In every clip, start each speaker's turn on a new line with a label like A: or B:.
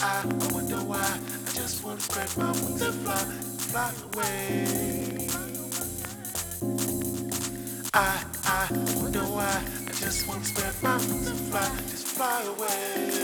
A: I, I wonder why. I just wanna spread my wings and fly, fly away. I, I wonder why. I just wanna spread my wings and fly, just fly away.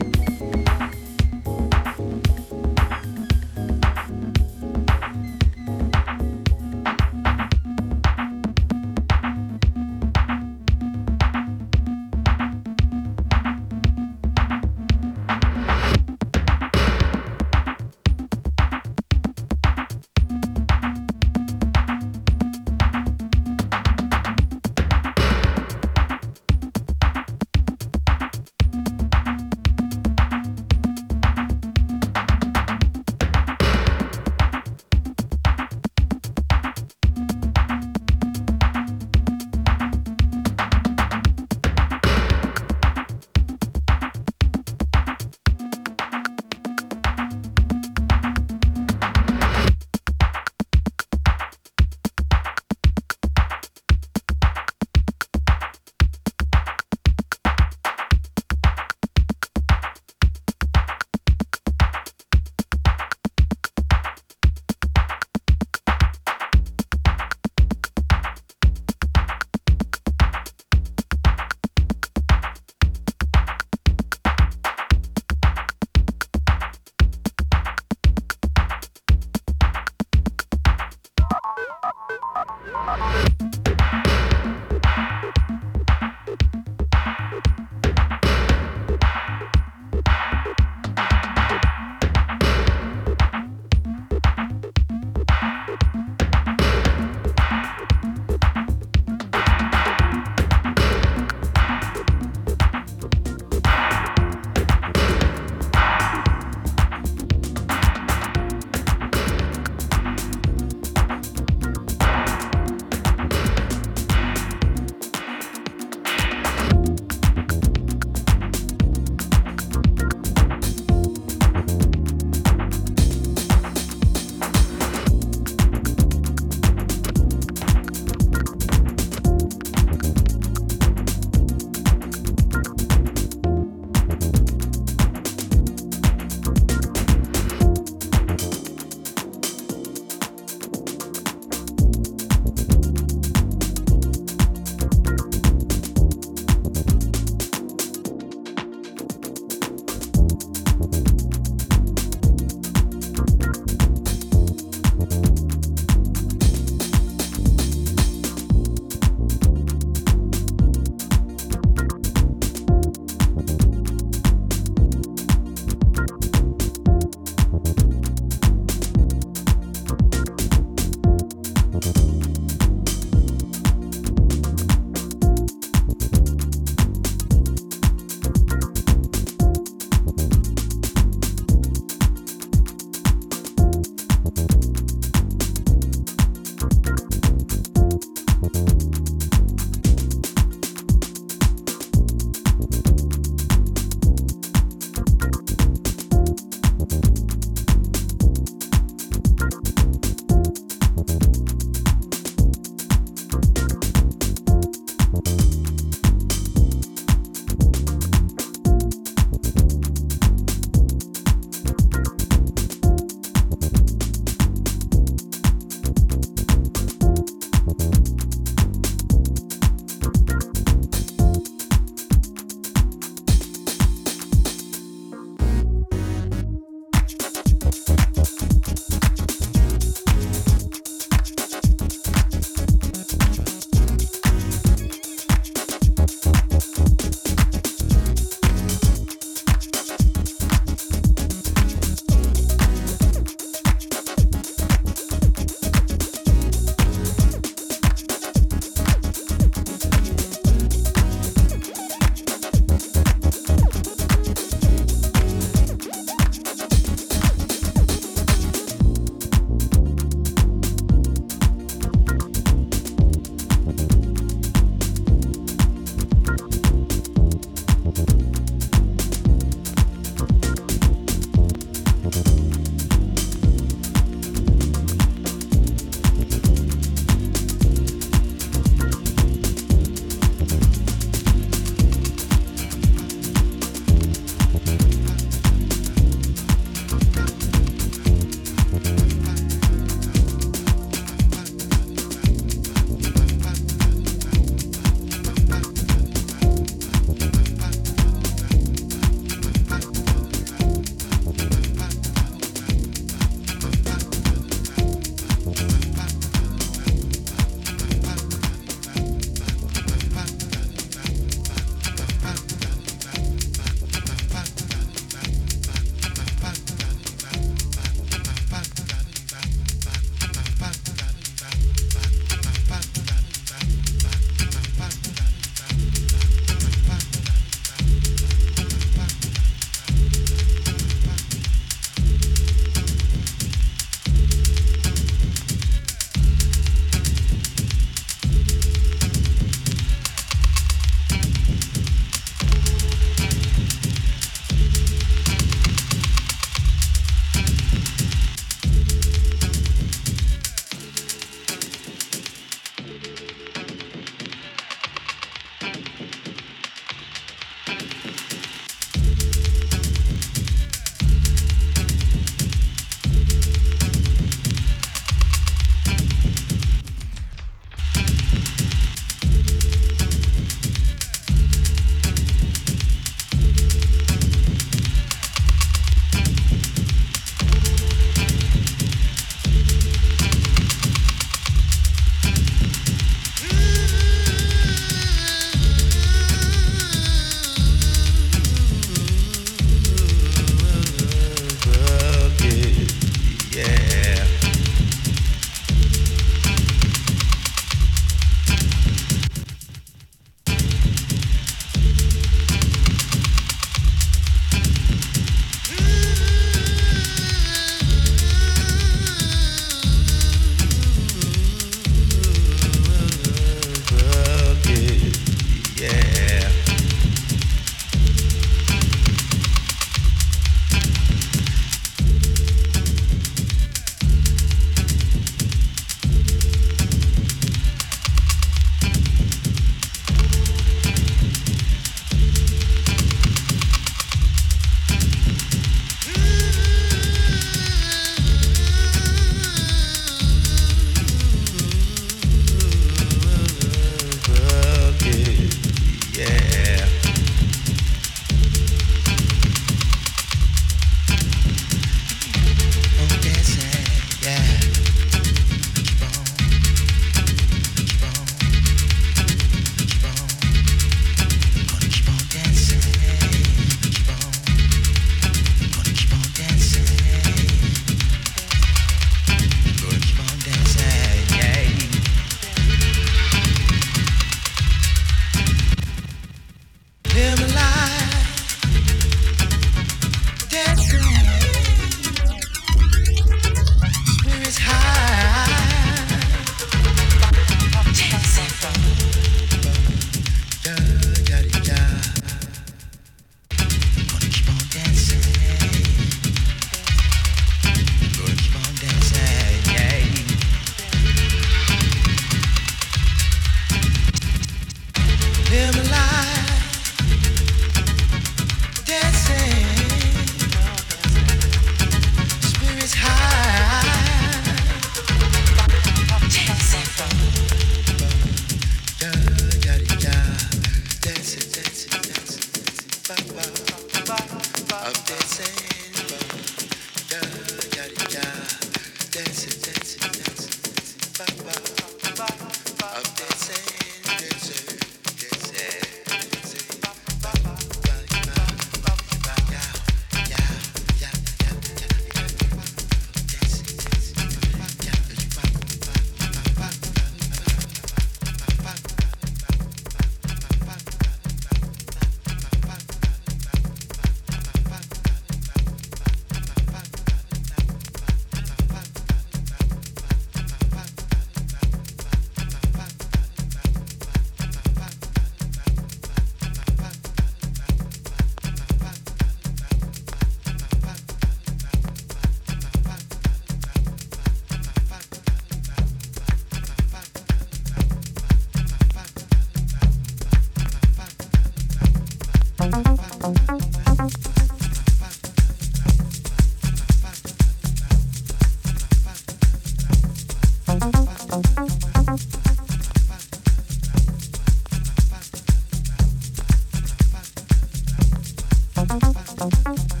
B: Thank you.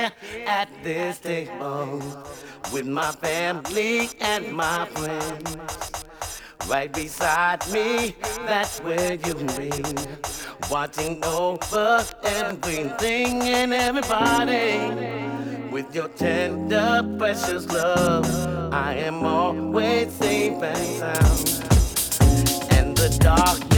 C: Here at this table with my family and my friends. Right beside me, that's where you'll be. Watching over everything and everybody. With your tender, precious love, I am always safe and sound. And the darkness